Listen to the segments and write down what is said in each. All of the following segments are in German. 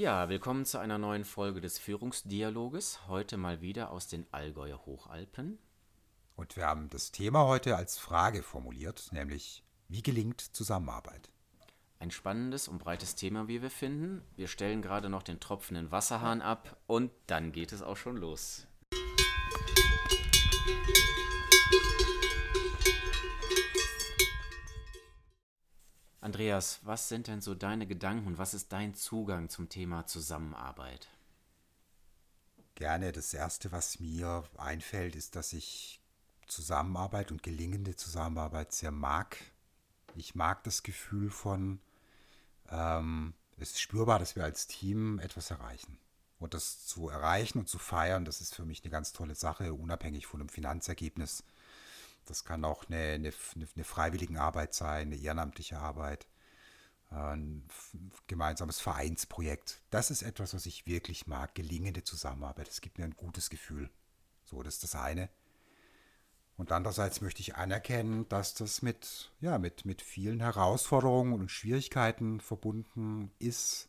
Ja, willkommen zu einer neuen Folge des Führungsdialoges. Heute mal wieder aus den Allgäuer Hochalpen. Und wir haben das Thema heute als Frage formuliert, nämlich wie gelingt Zusammenarbeit? Ein spannendes und breites Thema, wie wir finden. Wir stellen gerade noch den tropfenden Wasserhahn ab und dann geht es auch schon los. Andreas, was sind denn so deine Gedanken und was ist dein Zugang zum Thema Zusammenarbeit? Gerne. Das Erste, was mir einfällt, ist, dass ich Zusammenarbeit und gelingende Zusammenarbeit sehr mag. Ich mag das Gefühl von, ähm, es ist spürbar, dass wir als Team etwas erreichen. Und das zu erreichen und zu feiern, das ist für mich eine ganz tolle Sache, unabhängig von einem Finanzergebnis. Das kann auch eine, eine, eine freiwillige Arbeit sein, eine ehrenamtliche Arbeit, ein gemeinsames Vereinsprojekt. Das ist etwas, was ich wirklich mag, gelingende Zusammenarbeit. Es gibt mir ein gutes Gefühl. So, das ist das eine. Und andererseits möchte ich anerkennen, dass das mit, ja, mit, mit vielen Herausforderungen und Schwierigkeiten verbunden ist,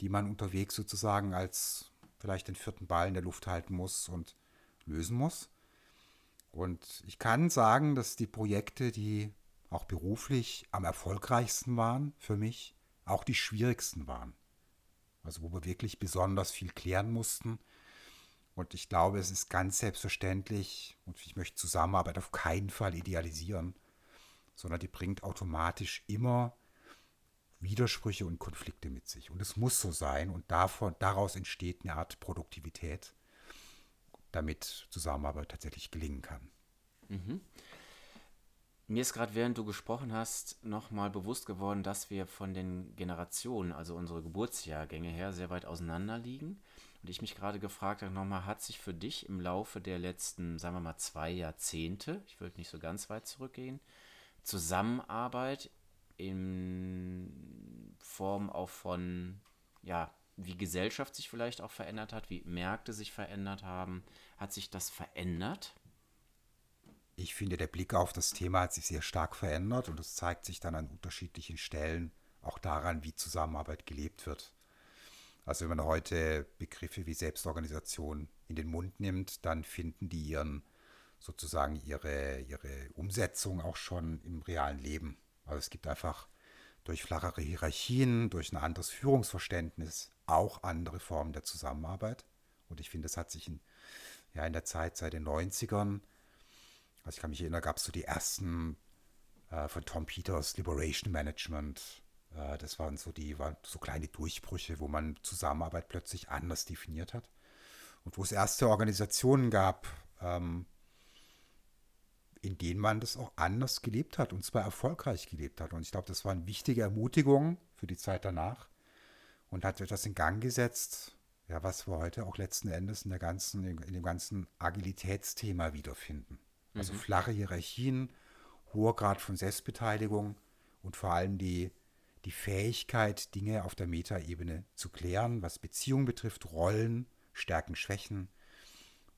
die man unterwegs sozusagen als vielleicht den vierten Ball in der Luft halten muss und lösen muss. Und ich kann sagen, dass die Projekte, die auch beruflich am erfolgreichsten waren für mich, auch die schwierigsten waren. Also wo wir wirklich besonders viel klären mussten. Und ich glaube, es ist ganz selbstverständlich, und ich möchte Zusammenarbeit auf keinen Fall idealisieren, sondern die bringt automatisch immer Widersprüche und Konflikte mit sich. Und es muss so sein und davon, daraus entsteht eine Art Produktivität damit Zusammenarbeit tatsächlich gelingen kann. Mhm. Mir ist gerade, während du gesprochen hast, nochmal bewusst geworden, dass wir von den Generationen, also unsere Geburtsjahrgänge her, sehr weit auseinander liegen. Und ich mich gerade gefragt habe, nochmal, hat sich für dich im Laufe der letzten, sagen wir mal, zwei Jahrzehnte, ich würde nicht so ganz weit zurückgehen, Zusammenarbeit in Form auch von, ja, wie Gesellschaft sich vielleicht auch verändert hat, wie Märkte sich verändert haben. Hat sich das verändert? Ich finde, der Blick auf das Thema hat sich sehr stark verändert und es zeigt sich dann an unterschiedlichen Stellen auch daran, wie Zusammenarbeit gelebt wird. Also wenn man heute Begriffe wie Selbstorganisation in den Mund nimmt, dann finden die ihren sozusagen ihre, ihre Umsetzung auch schon im realen Leben. Also es gibt einfach durch flachere Hierarchien, durch ein anderes Führungsverständnis auch andere Formen der Zusammenarbeit. Und ich finde, das hat sich in, ja, in der Zeit seit den 90ern, also ich kann mich erinnern, gab es so die ersten äh, von Tom Peters Liberation Management. Äh, das waren so die waren so kleine Durchbrüche, wo man Zusammenarbeit plötzlich anders definiert hat. Und wo es erste Organisationen gab, ähm, in denen man das auch anders gelebt hat und zwar erfolgreich gelebt hat. Und ich glaube, das war eine wichtige Ermutigung für die Zeit danach und hat etwas in Gang gesetzt, ja, was wir heute auch letzten Endes in, der ganzen, in dem ganzen Agilitätsthema wiederfinden. Also mhm. flache Hierarchien, hoher Grad von Selbstbeteiligung und vor allem die, die Fähigkeit, Dinge auf der Metaebene zu klären, was Beziehungen betrifft, Rollen, Stärken, Schwächen,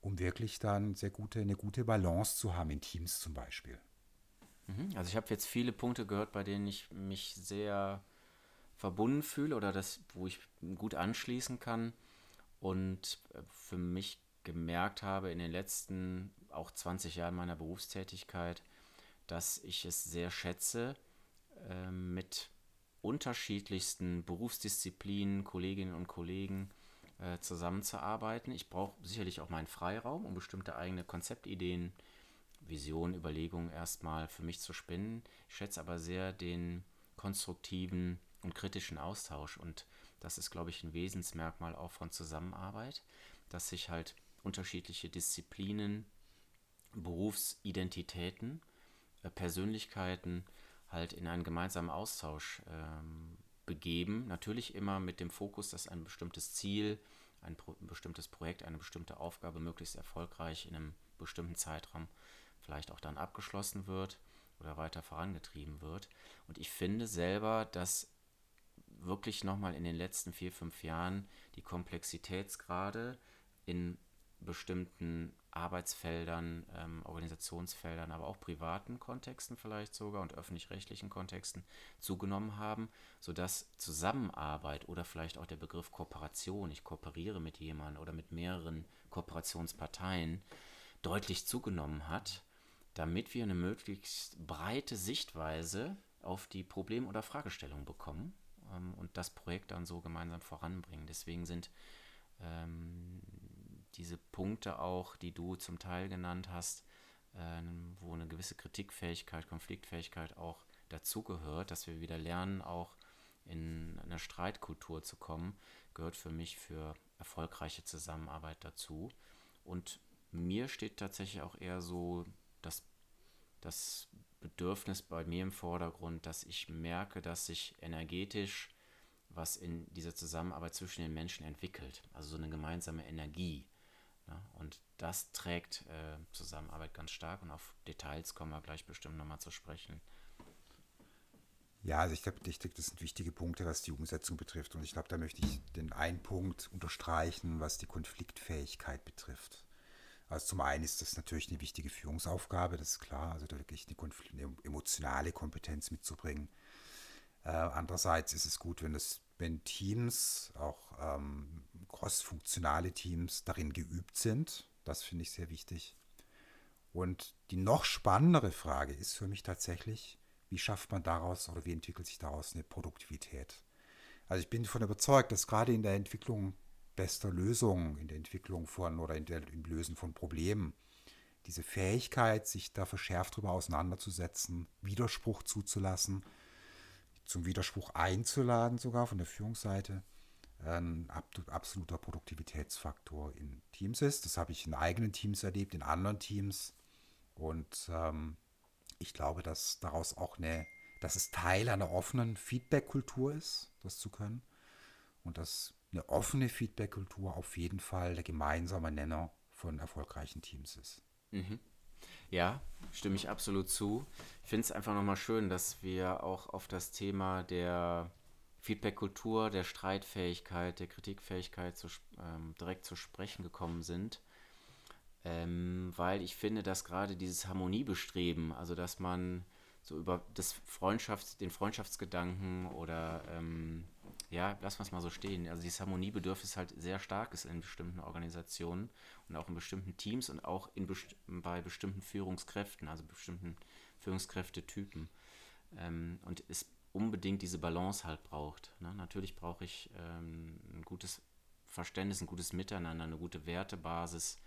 um wirklich dann sehr gute, eine gute Balance zu haben in Teams zum Beispiel. Mhm. Also ich habe jetzt viele Punkte gehört, bei denen ich mich sehr verbunden fühle oder das, wo ich gut anschließen kann und äh, für mich gemerkt habe in den letzten auch 20 Jahren meiner Berufstätigkeit, dass ich es sehr schätze, äh, mit unterschiedlichsten Berufsdisziplinen, Kolleginnen und Kollegen äh, zusammenzuarbeiten. Ich brauche sicherlich auch meinen Freiraum, um bestimmte eigene Konzeptideen, Visionen, Überlegungen erstmal für mich zu spinnen. Ich schätze aber sehr den konstruktiven und kritischen Austausch. Und das ist, glaube ich, ein Wesensmerkmal auch von Zusammenarbeit, dass sich halt unterschiedliche Disziplinen, Berufsidentitäten, äh, Persönlichkeiten halt in einen gemeinsamen Austausch ähm, begeben. Natürlich immer mit dem Fokus, dass ein bestimmtes Ziel, ein, pro ein bestimmtes Projekt, eine bestimmte Aufgabe möglichst erfolgreich in einem bestimmten Zeitraum vielleicht auch dann abgeschlossen wird oder weiter vorangetrieben wird. Und ich finde selber, dass wirklich nochmal in den letzten vier, fünf Jahren die Komplexitätsgrade in bestimmten Arbeitsfeldern, ähm, Organisationsfeldern, aber auch privaten Kontexten vielleicht sogar und öffentlich-rechtlichen Kontexten zugenommen haben, sodass Zusammenarbeit oder vielleicht auch der Begriff Kooperation, ich kooperiere mit jemandem oder mit mehreren Kooperationsparteien, deutlich zugenommen hat, damit wir eine möglichst breite Sichtweise auf die Problem- oder Fragestellung bekommen ähm, und das Projekt dann so gemeinsam voranbringen. Deswegen sind ähm, diese Punkte auch, die du zum Teil genannt hast, ähm, wo eine gewisse Kritikfähigkeit, Konfliktfähigkeit auch dazugehört, dass wir wieder lernen, auch in eine Streitkultur zu kommen, gehört für mich für erfolgreiche Zusammenarbeit dazu. Und mir steht tatsächlich auch eher so das, das Bedürfnis bei mir im Vordergrund, dass ich merke, dass sich energetisch was in dieser Zusammenarbeit zwischen den Menschen entwickelt. Also so eine gemeinsame Energie. Ja, und das trägt äh, Zusammenarbeit ganz stark und auf Details kommen wir gleich bestimmt nochmal zu sprechen. Ja, also ich glaube, ich denke, das sind wichtige Punkte, was die Umsetzung betrifft. Und ich glaube, da möchte ich den einen Punkt unterstreichen, was die Konfliktfähigkeit betrifft. Also zum einen ist das natürlich eine wichtige Führungsaufgabe, das ist klar, also da wirklich eine, emotionale Kompetenz mitzubringen. Äh, andererseits ist es gut, wenn es wenn Teams, auch ähm, cross-funktionale Teams, darin geübt sind. Das finde ich sehr wichtig. Und die noch spannendere Frage ist für mich tatsächlich, wie schafft man daraus oder wie entwickelt sich daraus eine Produktivität? Also ich bin davon überzeugt, dass gerade in der Entwicklung bester Lösungen, in der Entwicklung von oder in der, im Lösen von Problemen, diese Fähigkeit, sich da verschärft darüber auseinanderzusetzen, Widerspruch zuzulassen, zum Widerspruch einzuladen, sogar von der Führungsseite, ein absoluter Produktivitätsfaktor in Teams ist. Das habe ich in eigenen Teams erlebt, in anderen Teams. Und ähm, ich glaube, dass daraus auch eine, dass es Teil einer offenen Feedback-Kultur ist, das zu können. Und dass eine offene Feedback-Kultur auf jeden Fall der gemeinsame Nenner von erfolgreichen Teams ist. Mhm. Ja, stimme ich absolut zu. Ich finde es einfach nochmal schön, dass wir auch auf das Thema der Feedback-Kultur, der Streitfähigkeit, der Kritikfähigkeit zu, ähm, direkt zu sprechen gekommen sind. Ähm, weil ich finde, dass gerade dieses Harmoniebestreben, also dass man so über das Freundschafts-, den Freundschaftsgedanken oder ähm, ja, lassen wir es mal so stehen. Also dieses Harmoniebedürfnis halt sehr stark ist in bestimmten Organisationen und auch in bestimmten Teams und auch in best bei bestimmten Führungskräften, also bestimmten Führungskräftetypen. Ähm, und es unbedingt diese Balance halt braucht. Ne? Natürlich brauche ich ähm, ein gutes Verständnis, ein gutes Miteinander, eine gute Wertebasis,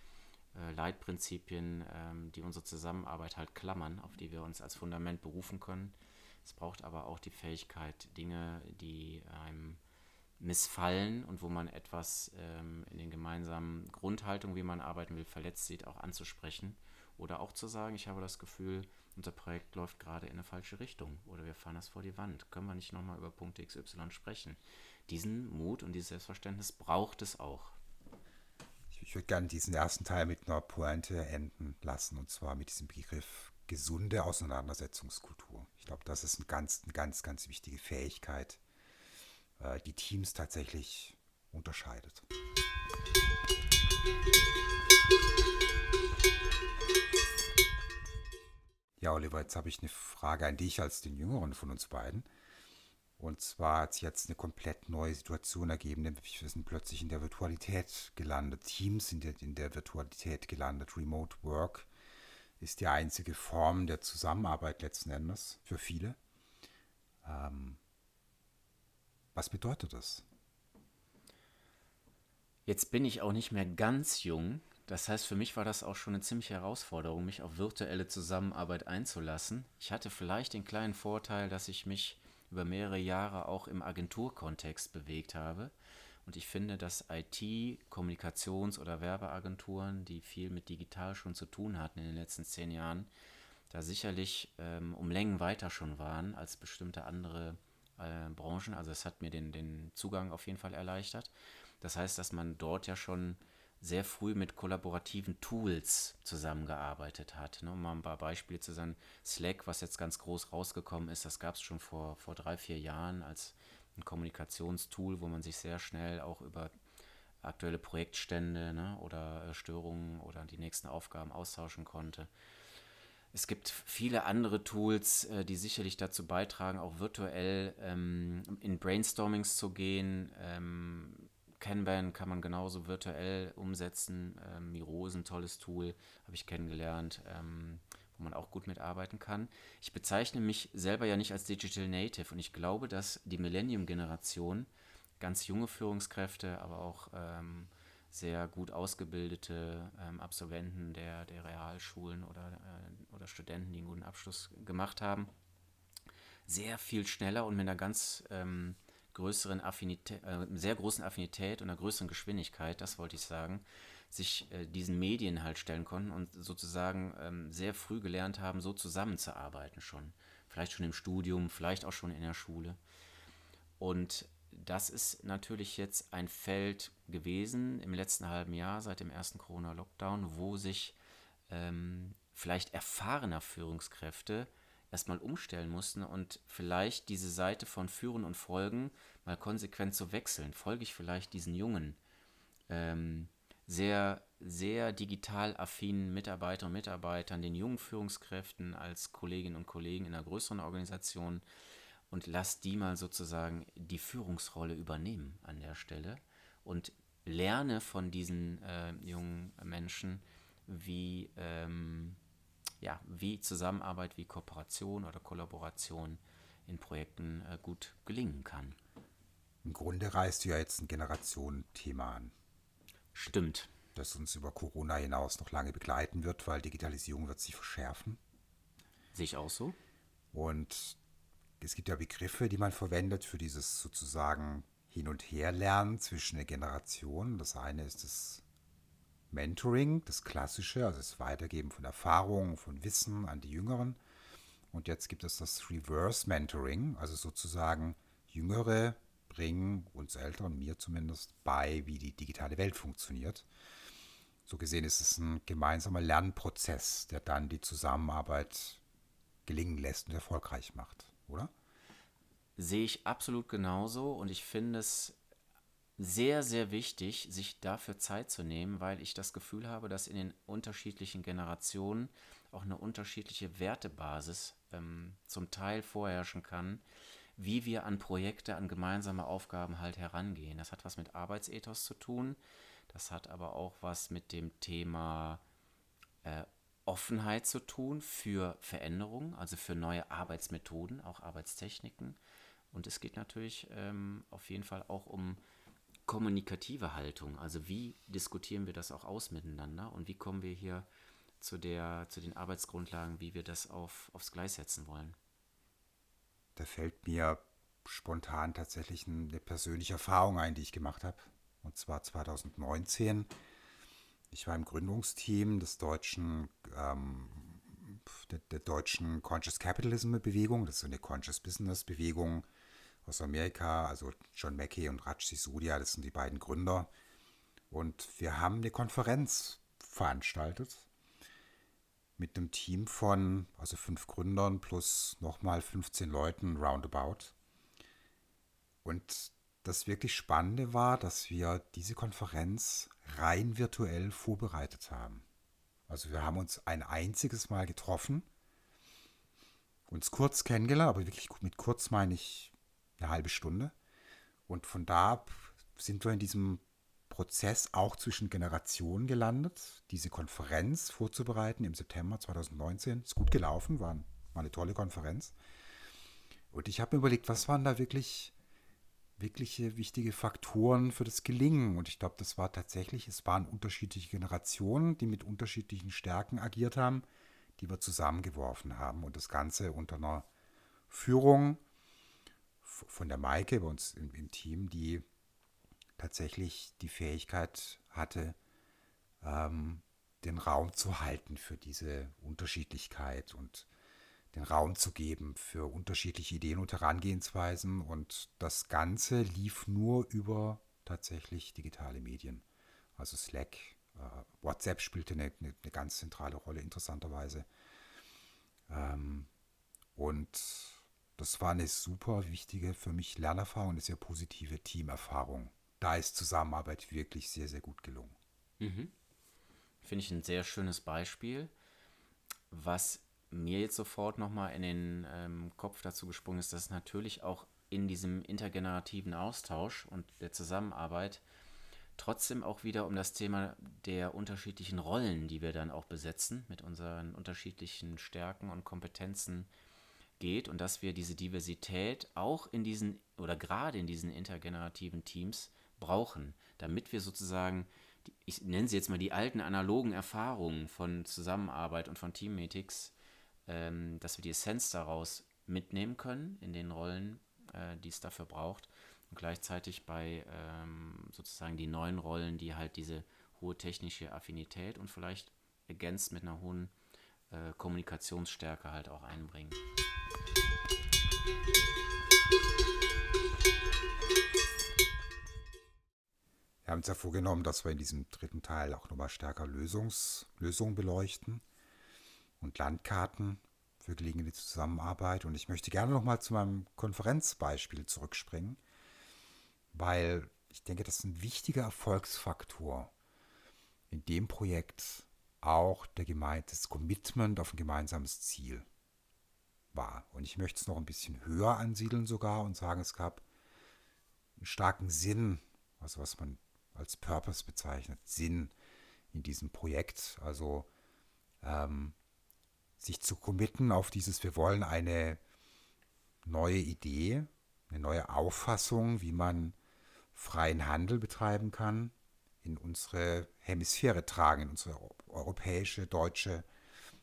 äh, Leitprinzipien, ähm, die unsere Zusammenarbeit halt klammern, auf die wir uns als Fundament berufen können. Es braucht aber auch die Fähigkeit, Dinge, die einem missfallen und wo man etwas ähm, in den gemeinsamen Grundhaltungen, wie man arbeiten will, verletzt sieht, auch anzusprechen. Oder auch zu sagen, ich habe das Gefühl, unser Projekt läuft gerade in eine falsche Richtung oder wir fahren das vor die Wand. Können wir nicht nochmal über Punkte XY sprechen? Diesen Mut und dieses Selbstverständnis braucht es auch. Ich würde gerne diesen ersten Teil mit einer Pointe enden lassen und zwar mit diesem Begriff gesunde Auseinandersetzungskultur. Ich glaube, das ist eine ganz, eine ganz, ganz wichtige Fähigkeit, äh, die Teams tatsächlich unterscheidet. Ja, Oliver, jetzt habe ich eine Frage an dich als den Jüngeren von uns beiden. Und zwar hat sich jetzt eine komplett neue Situation ergeben, nämlich wir sind plötzlich in der Virtualität gelandet, Teams sind in der Virtualität gelandet, Remote Work ist die einzige Form der Zusammenarbeit letzten Endes für viele. Ähm, was bedeutet das? Jetzt bin ich auch nicht mehr ganz jung. Das heißt, für mich war das auch schon eine ziemliche Herausforderung, mich auf virtuelle Zusammenarbeit einzulassen. Ich hatte vielleicht den kleinen Vorteil, dass ich mich über mehrere Jahre auch im Agenturkontext bewegt habe. Und ich finde, dass IT, Kommunikations- oder Werbeagenturen, die viel mit digital schon zu tun hatten in den letzten zehn Jahren, da sicherlich ähm, um Längen weiter schon waren als bestimmte andere äh, Branchen. Also es hat mir den, den Zugang auf jeden Fall erleichtert. Das heißt, dass man dort ja schon sehr früh mit kollaborativen Tools zusammengearbeitet hat. Ne? Um mal ein paar Beispiele zu sagen, Slack, was jetzt ganz groß rausgekommen ist, das gab es schon vor, vor drei, vier Jahren als ein Kommunikationstool, wo man sich sehr schnell auch über aktuelle Projektstände ne, oder äh, Störungen oder die nächsten Aufgaben austauschen konnte. Es gibt viele andere Tools, äh, die sicherlich dazu beitragen, auch virtuell ähm, in Brainstormings zu gehen. Ähm, Kanban kann man genauso virtuell umsetzen. Ähm, Miro ist ein tolles Tool, habe ich kennengelernt, ähm, wo man auch gut mitarbeiten kann. Ich bezeichne mich selber ja nicht als Digital Native und ich glaube, dass die Millennium-Generation ganz junge Führungskräfte, aber auch ähm, sehr gut ausgebildete ähm, Absolventen der, der Realschulen oder, äh, oder Studenten, die einen guten Abschluss gemacht haben, sehr viel schneller und mit einer ganz ähm, größeren Affinität, äh, sehr großen Affinität und einer größeren Geschwindigkeit, das wollte ich sagen, sich äh, diesen Medien halt stellen konnten und sozusagen ähm, sehr früh gelernt haben, so zusammenzuarbeiten schon. Vielleicht schon im Studium, vielleicht auch schon in der Schule. Und das ist natürlich jetzt ein Feld gewesen im letzten halben Jahr seit dem ersten Corona-Lockdown, wo sich ähm, vielleicht erfahrener Führungskräfte erstmal umstellen mussten und vielleicht diese Seite von Führen und Folgen mal konsequent zu wechseln. Folge ich vielleicht diesen jungen, ähm, sehr, sehr digital affinen Mitarbeiterinnen und Mitarbeitern, den jungen Führungskräften als Kolleginnen und Kollegen in einer größeren Organisation und lass die mal sozusagen die Führungsrolle übernehmen an der Stelle und lerne von diesen äh, jungen Menschen, wie, ähm, ja, wie Zusammenarbeit, wie Kooperation oder Kollaboration in Projekten äh, gut gelingen kann. Im Grunde reißt du ja jetzt ein Generationenthema an. Stimmt. Das uns über Corona hinaus noch lange begleiten wird, weil Digitalisierung wird sich verschärfen. Sehe ich auch so. Und es gibt ja Begriffe, die man verwendet für dieses sozusagen Hin- und Herlernen zwischen den Generationen. Das eine ist das Mentoring, das Klassische, also das Weitergeben von Erfahrungen, von Wissen an die Jüngeren. Und jetzt gibt es das Reverse Mentoring, also sozusagen Jüngere bringen uns Älteren, mir zumindest, bei, wie die digitale Welt funktioniert. So gesehen ist es ein gemeinsamer Lernprozess, der dann die Zusammenarbeit gelingen lässt und erfolgreich macht oder? Sehe ich absolut genauso und ich finde es sehr, sehr wichtig, sich dafür Zeit zu nehmen, weil ich das Gefühl habe, dass in den unterschiedlichen Generationen auch eine unterschiedliche Wertebasis ähm, zum Teil vorherrschen kann, wie wir an Projekte, an gemeinsame Aufgaben halt herangehen. Das hat was mit Arbeitsethos zu tun, das hat aber auch was mit dem Thema äh, Offenheit zu tun für Veränderungen, also für neue Arbeitsmethoden, auch Arbeitstechniken. Und es geht natürlich ähm, auf jeden Fall auch um kommunikative Haltung. Also wie diskutieren wir das auch aus miteinander und wie kommen wir hier zu, der, zu den Arbeitsgrundlagen, wie wir das auf, aufs Gleis setzen wollen. Da fällt mir spontan tatsächlich eine persönliche Erfahrung ein, die ich gemacht habe. Und zwar 2019 ich war im Gründungsteam des deutschen, ähm, der, der, deutschen Conscious Capitalism Bewegung. Das ist so eine Conscious Business Bewegung aus Amerika. Also John Mackey und Raj Sisudia, das sind die beiden Gründer. Und wir haben eine Konferenz veranstaltet mit einem Team von, also fünf Gründern plus nochmal 15 Leuten roundabout. Und das wirklich Spannende war, dass wir diese Konferenz rein virtuell vorbereitet haben. Also wir haben uns ein einziges Mal getroffen, uns kurz kennengelernt, aber wirklich mit kurz meine ich eine halbe Stunde. Und von da ab sind wir in diesem Prozess auch zwischen Generationen gelandet, diese Konferenz vorzubereiten im September 2019. Ist gut gelaufen, war, eine tolle Konferenz. Und ich habe mir überlegt, was waren da wirklich wirkliche wichtige Faktoren für das Gelingen. Und ich glaube, das war tatsächlich, es waren unterschiedliche Generationen, die mit unterschiedlichen Stärken agiert haben, die wir zusammengeworfen haben. Und das Ganze unter einer Führung von der Maike bei uns im, im Team, die tatsächlich die Fähigkeit hatte, ähm, den Raum zu halten für diese Unterschiedlichkeit und den Raum zu geben für unterschiedliche Ideen und Herangehensweisen. Und das Ganze lief nur über tatsächlich digitale Medien. Also Slack, äh, WhatsApp spielte eine, eine, eine, ganz zentrale Rolle, interessanterweise. Ähm, und das war eine super wichtige für mich Lernerfahrung, eine sehr positive Teamerfahrung da ist Zusammenarbeit wirklich sehr, sehr gut gelungen. Mhm. Finde ich ein sehr schönes Beispiel. Was mir jetzt sofort nochmal in den ähm, Kopf dazu gesprungen ist, dass natürlich auch in diesem intergenerativen Austausch und der Zusammenarbeit trotzdem auch wieder um das Thema der unterschiedlichen Rollen, die wir dann auch besetzen, mit unseren unterschiedlichen Stärken und Kompetenzen geht und dass wir diese Diversität auch in diesen oder gerade in diesen intergenerativen Teams brauchen, damit wir sozusagen, ich nenne sie jetzt mal die alten analogen Erfahrungen von Zusammenarbeit und von Teammatics, ähm, dass wir die Essenz daraus mitnehmen können in den Rollen, äh, die es dafür braucht und gleichzeitig bei ähm, sozusagen die neuen Rollen, die halt diese hohe technische Affinität und vielleicht ergänzt mit einer hohen äh, Kommunikationsstärke halt auch einbringen. Wir haben uns ja vorgenommen, dass wir in diesem dritten Teil auch nochmal stärker Lösungs, Lösungen beleuchten und Landkarten für gelingende Zusammenarbeit. Und ich möchte gerne nochmal zu meinem Konferenzbeispiel zurückspringen, weil ich denke, das ist ein wichtiger Erfolgsfaktor in dem Projekt auch der Gemeinde, das Commitment auf ein gemeinsames Ziel war. Und ich möchte es noch ein bisschen höher ansiedeln sogar und sagen, es gab einen starken Sinn, also was man als Purpose bezeichnet, Sinn in diesem Projekt. Also ähm, sich zu committen auf dieses, wir wollen eine neue Idee, eine neue Auffassung, wie man freien Handel betreiben kann, in unsere Hemisphäre tragen, in unsere europäische, deutsche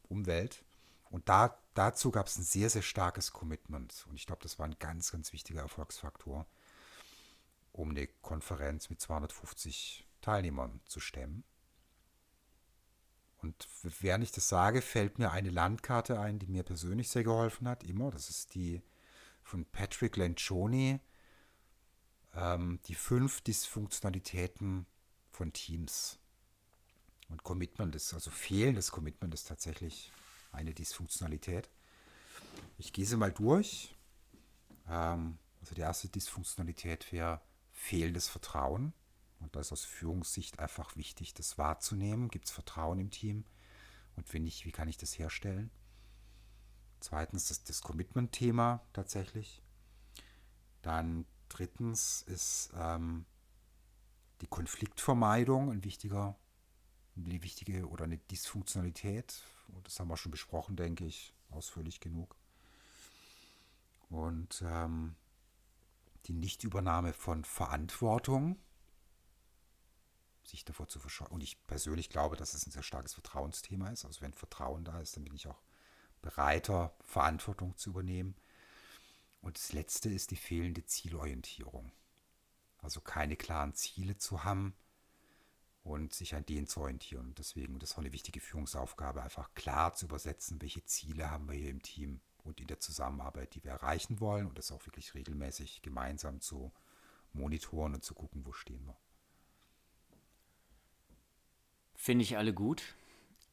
Umwelt. Und da, dazu gab es ein sehr, sehr starkes Commitment. Und ich glaube, das war ein ganz, ganz wichtiger Erfolgsfaktor um eine Konferenz mit 250 Teilnehmern zu stemmen. Und während ich das sage, fällt mir eine Landkarte ein, die mir persönlich sehr geholfen hat, immer. Das ist die von Patrick Lencioni, ähm, die fünf Dysfunktionalitäten von Teams. Und Commitment ist, also fehlendes Commitment ist tatsächlich eine Dysfunktionalität. Ich gehe sie mal durch. Ähm, also die erste Dysfunktionalität wäre fehlendes Vertrauen. Und da ist aus Führungssicht einfach wichtig, das wahrzunehmen. Gibt es Vertrauen im Team? Und wenn nicht, wie kann ich das herstellen? Zweitens das, das Commitment-Thema tatsächlich. Dann drittens ist ähm, die Konfliktvermeidung ein wichtiger, eine wichtige oder eine Dysfunktionalität. Und das haben wir schon besprochen, denke ich, ausführlich genug. Und ähm, die Nichtübernahme von Verantwortung, sich davor zu verscheuchen. Und ich persönlich glaube, dass es ein sehr starkes Vertrauensthema ist. Also wenn Vertrauen da ist, dann bin ich auch bereiter, Verantwortung zu übernehmen. Und das Letzte ist die fehlende Zielorientierung. Also keine klaren Ziele zu haben und sich an denen zu orientieren. Und deswegen, das ist auch eine wichtige Führungsaufgabe, einfach klar zu übersetzen, welche Ziele haben wir hier im Team und in der Zusammenarbeit, die wir erreichen wollen und das auch wirklich regelmäßig gemeinsam zu monitoren und zu gucken, wo stehen wir. Finde ich alle gut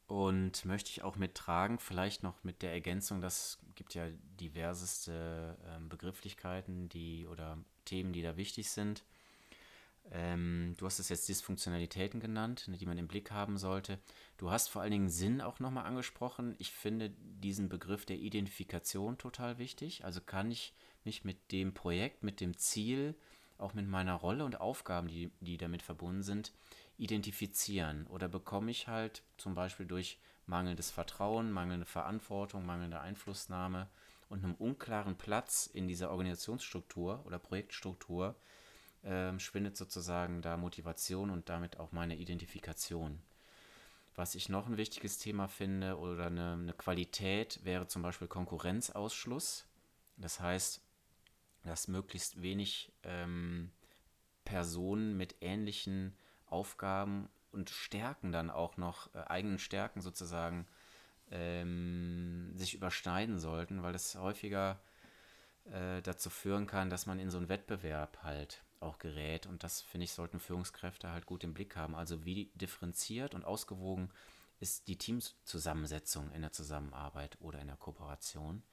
und möchte ich auch mittragen, vielleicht noch mit der Ergänzung, das gibt ja diverseste äh, Begrifflichkeiten, die oder Themen, die da wichtig sind. Ähm, du hast es jetzt Dysfunktionalitäten genannt, ne, die man im Blick haben sollte. Du hast vor allen Dingen Sinn auch nochmal angesprochen. Ich finde diesen Begriff der Identifikation total wichtig. Also kann ich mich mit dem Projekt, mit dem Ziel, auch mit meiner Rolle und Aufgaben, die, die damit verbunden sind, identifizieren. Oder bekomme ich halt zum Beispiel durch mangelndes Vertrauen, mangelnde Verantwortung, mangelnde Einflussnahme und einem unklaren Platz in dieser Organisationsstruktur oder Projektstruktur ähm, schwindet sozusagen da Motivation und damit auch meine Identifikation. Was ich noch ein wichtiges Thema finde oder eine, eine Qualität wäre zum Beispiel Konkurrenzausschluss. Das heißt, dass möglichst wenig ähm, Personen mit ähnlichen Aufgaben und Stärken dann auch noch, äh, eigenen Stärken sozusagen, ähm, sich überschneiden sollten, weil das häufiger äh, dazu führen kann, dass man in so einen Wettbewerb halt auch gerät. Und das, finde ich, sollten Führungskräfte halt gut im Blick haben. Also wie differenziert und ausgewogen ist die Teamzusammensetzung in der Zusammenarbeit oder in der Kooperation.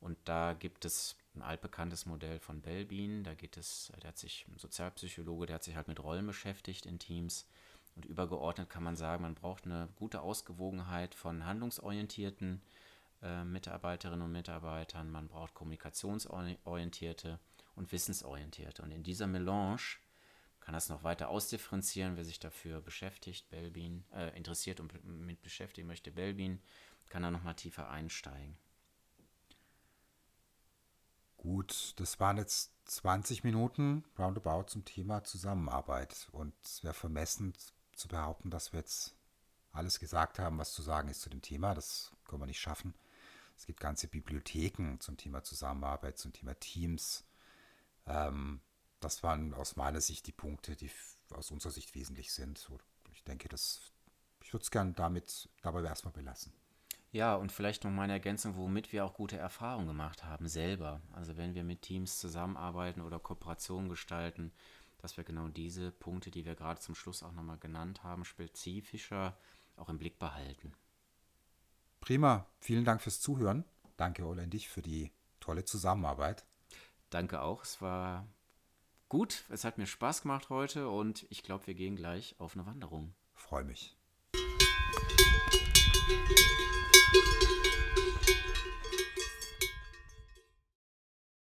Und da gibt es ein altbekanntes Modell von Belbin. Da geht es, der hat sich, ein Sozialpsychologe, der hat sich halt mit Rollen beschäftigt in Teams. Und übergeordnet kann man sagen, man braucht eine gute Ausgewogenheit von handlungsorientierten äh, Mitarbeiterinnen und Mitarbeitern, man braucht kommunikationsorientierte und wissensorientierte. Und in dieser Melange kann das noch weiter ausdifferenzieren, wer sich dafür beschäftigt, Belbin, äh, interessiert und mit beschäftigen möchte, Belbin, kann da nochmal tiefer einsteigen. Gut, das waren jetzt 20 Minuten roundabout zum Thema Zusammenarbeit. Und es wäre vermessen zu behaupten, dass wir jetzt alles gesagt haben, was zu sagen ist zu dem Thema. Das können wir nicht schaffen. Es gibt ganze Bibliotheken zum Thema Zusammenarbeit, zum Thema Teams. Ähm, das waren aus meiner Sicht die Punkte, die aus unserer Sicht wesentlich sind. Ich denke, das, ich würde es gerne damit dabei erstmal belassen. Ja, und vielleicht noch meine Ergänzung, womit wir auch gute Erfahrungen gemacht haben, selber. Also wenn wir mit Teams zusammenarbeiten oder Kooperationen gestalten, dass wir genau diese Punkte, die wir gerade zum Schluss auch nochmal genannt haben, spezifischer auch im Blick behalten. Prima, vielen Dank fürs Zuhören. Danke, Ole, an dich für die tolle Zusammenarbeit. Danke auch, es war gut, es hat mir Spaß gemacht heute und ich glaube, wir gehen gleich auf eine Wanderung. Freue mich.